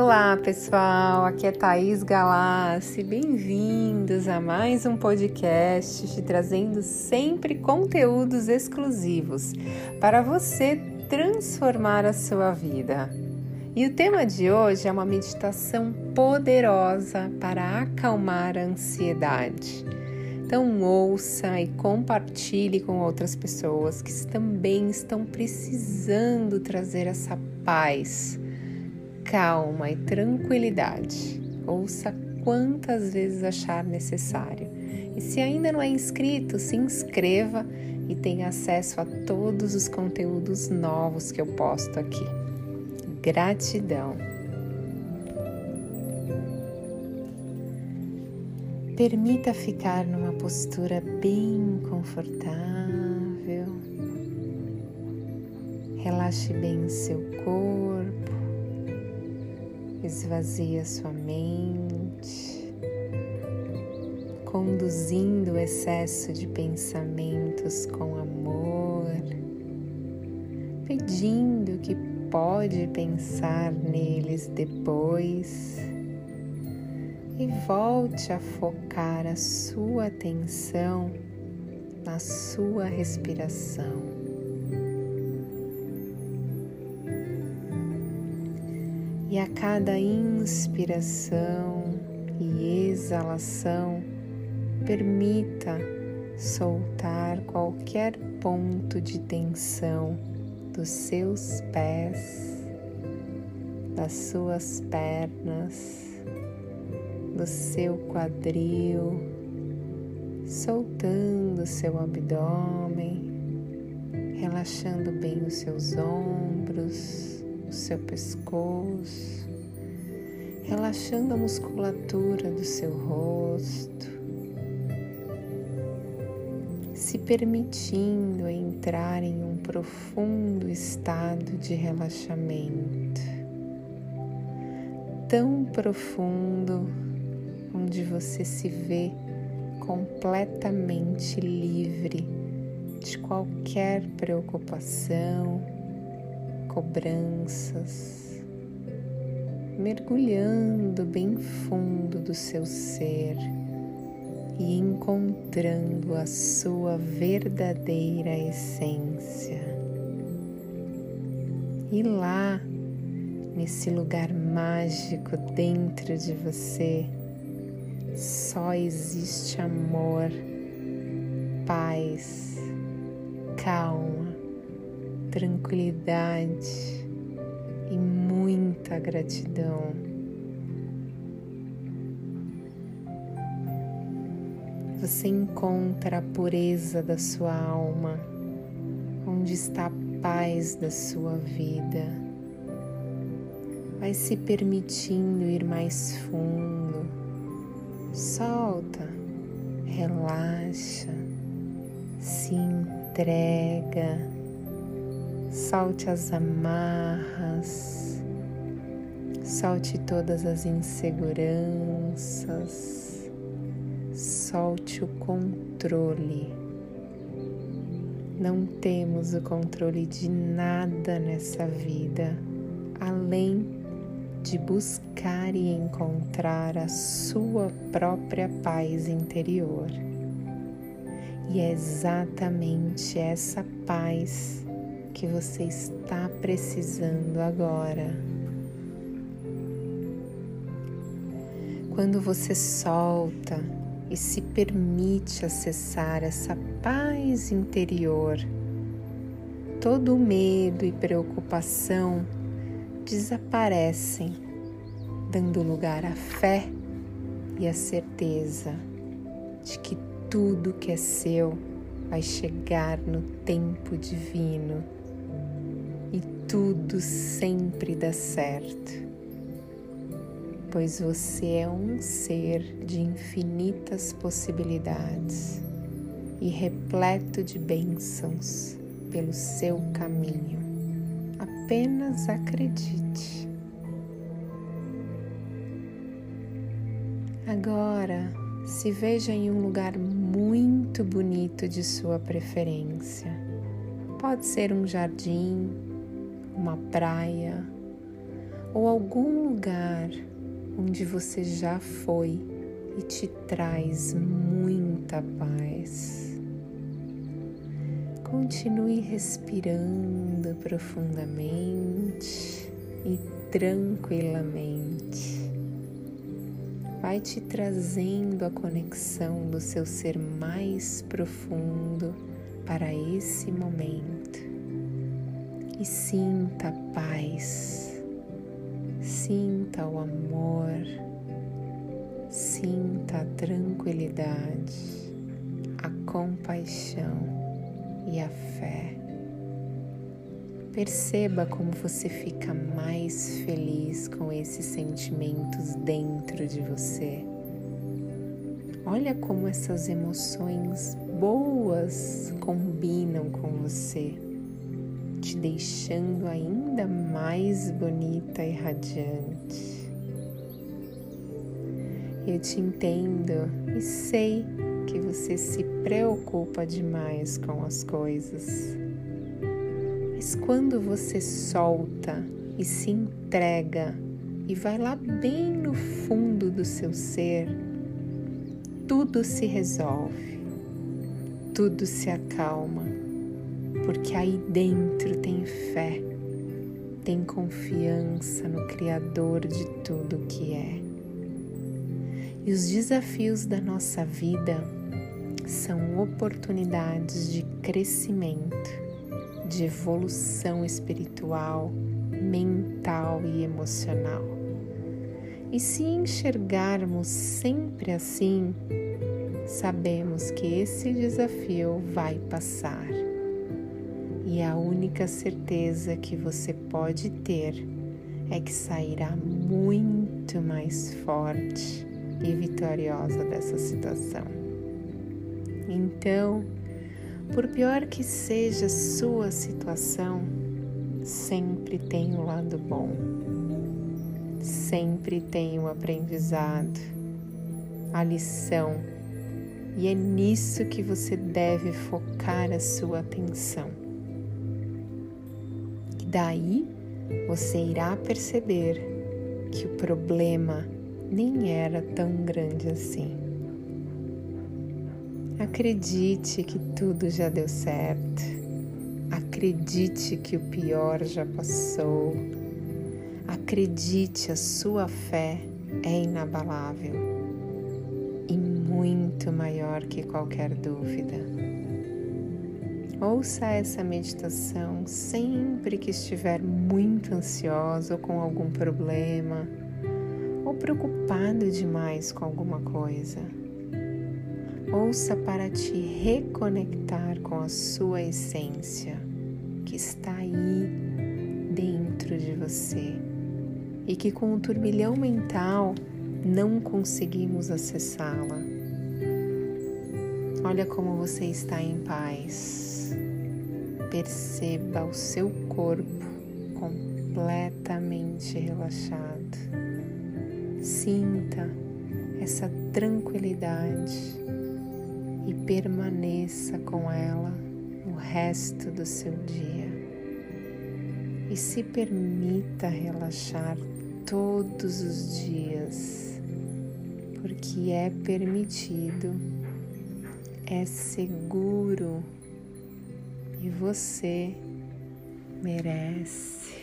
Olá pessoal, aqui é Thaís Galassi, bem-vindos a mais um podcast te trazendo sempre conteúdos exclusivos para você transformar a sua vida. E o tema de hoje é uma meditação poderosa para acalmar a ansiedade. Então ouça e compartilhe com outras pessoas que também estão precisando trazer essa paz calma e tranquilidade. Ouça quantas vezes achar necessário. E se ainda não é inscrito, se inscreva e tenha acesso a todos os conteúdos novos que eu posto aqui. Gratidão. Permita ficar numa postura bem confortável. Relaxe bem seu corpo esvazia sua mente, conduzindo o excesso de pensamentos com amor, pedindo que pode pensar neles depois e volte a focar a sua atenção na sua respiração. E a cada inspiração e exalação, permita soltar qualquer ponto de tensão dos seus pés, das suas pernas, do seu quadril, soltando seu abdômen, relaxando bem os seus ombros o seu pescoço, relaxando a musculatura do seu rosto, se permitindo entrar em um profundo estado de relaxamento, tão profundo onde você se vê completamente livre de qualquer preocupação cobranças, mergulhando bem fundo do seu ser e encontrando a sua verdadeira essência. E lá, nesse lugar mágico dentro de você, só existe amor, paz, calma tranquilidade e muita gratidão. Você encontra a pureza da sua alma, onde está a paz da sua vida. Vai se permitindo ir mais fundo. Solta, relaxa, se entrega Solte as amarras, solte todas as inseguranças, solte o controle. Não temos o controle de nada nessa vida além de buscar e encontrar a sua própria paz interior. E é exatamente essa paz que você está precisando agora. Quando você solta e se permite acessar essa paz interior, todo o medo e preocupação desaparecem, dando lugar à fé e à certeza de que tudo que é seu vai chegar no tempo divino tudo sempre dá certo, pois você é um ser de infinitas possibilidades e repleto de bênçãos pelo seu caminho. Apenas acredite. Agora, se veja em um lugar muito bonito de sua preferência. Pode ser um jardim, uma praia, ou algum lugar onde você já foi e te traz muita paz. Continue respirando profundamente e tranquilamente. Vai te trazendo a conexão do seu ser mais profundo para esse momento e sinta a paz, sinta o amor, sinta a tranquilidade, a compaixão e a fé. Perceba como você fica mais feliz com esses sentimentos dentro de você. Olha como essas emoções boas combinam com você, te deixando ainda mais bonita e radiante. Eu te entendo e sei que você se preocupa demais com as coisas mas quando você solta e se entrega e vai lá bem no fundo do seu ser, tudo se resolve, tudo se acalma, porque aí dentro tem fé, tem confiança no Criador de tudo que é. E os desafios da nossa vida são oportunidades de crescimento de evolução espiritual, mental e emocional. E se enxergarmos sempre assim, sabemos que esse desafio vai passar. E a única certeza que você pode ter é que sairá muito mais forte e vitoriosa dessa situação. Então, por pior que seja sua situação, sempre tem o um lado bom, sempre tem o um aprendizado, a lição, e é nisso que você deve focar a sua atenção. Daí você irá perceber que o problema nem era tão grande assim. Acredite que tudo já deu certo. Acredite que o pior já passou. Acredite, a sua fé é inabalável e muito maior que qualquer dúvida. Ouça essa meditação sempre que estiver muito ansioso ou com algum problema ou preocupado demais com alguma coisa. Ouça para te reconectar com a sua essência que está aí dentro de você e que com o turbilhão mental não conseguimos acessá-la. Olha como você está em paz. Perceba o seu corpo completamente relaxado. Sinta essa tranquilidade e permaneça com ela o resto do seu dia. E se permita relaxar todos os dias, porque é permitido, é seguro e você merece.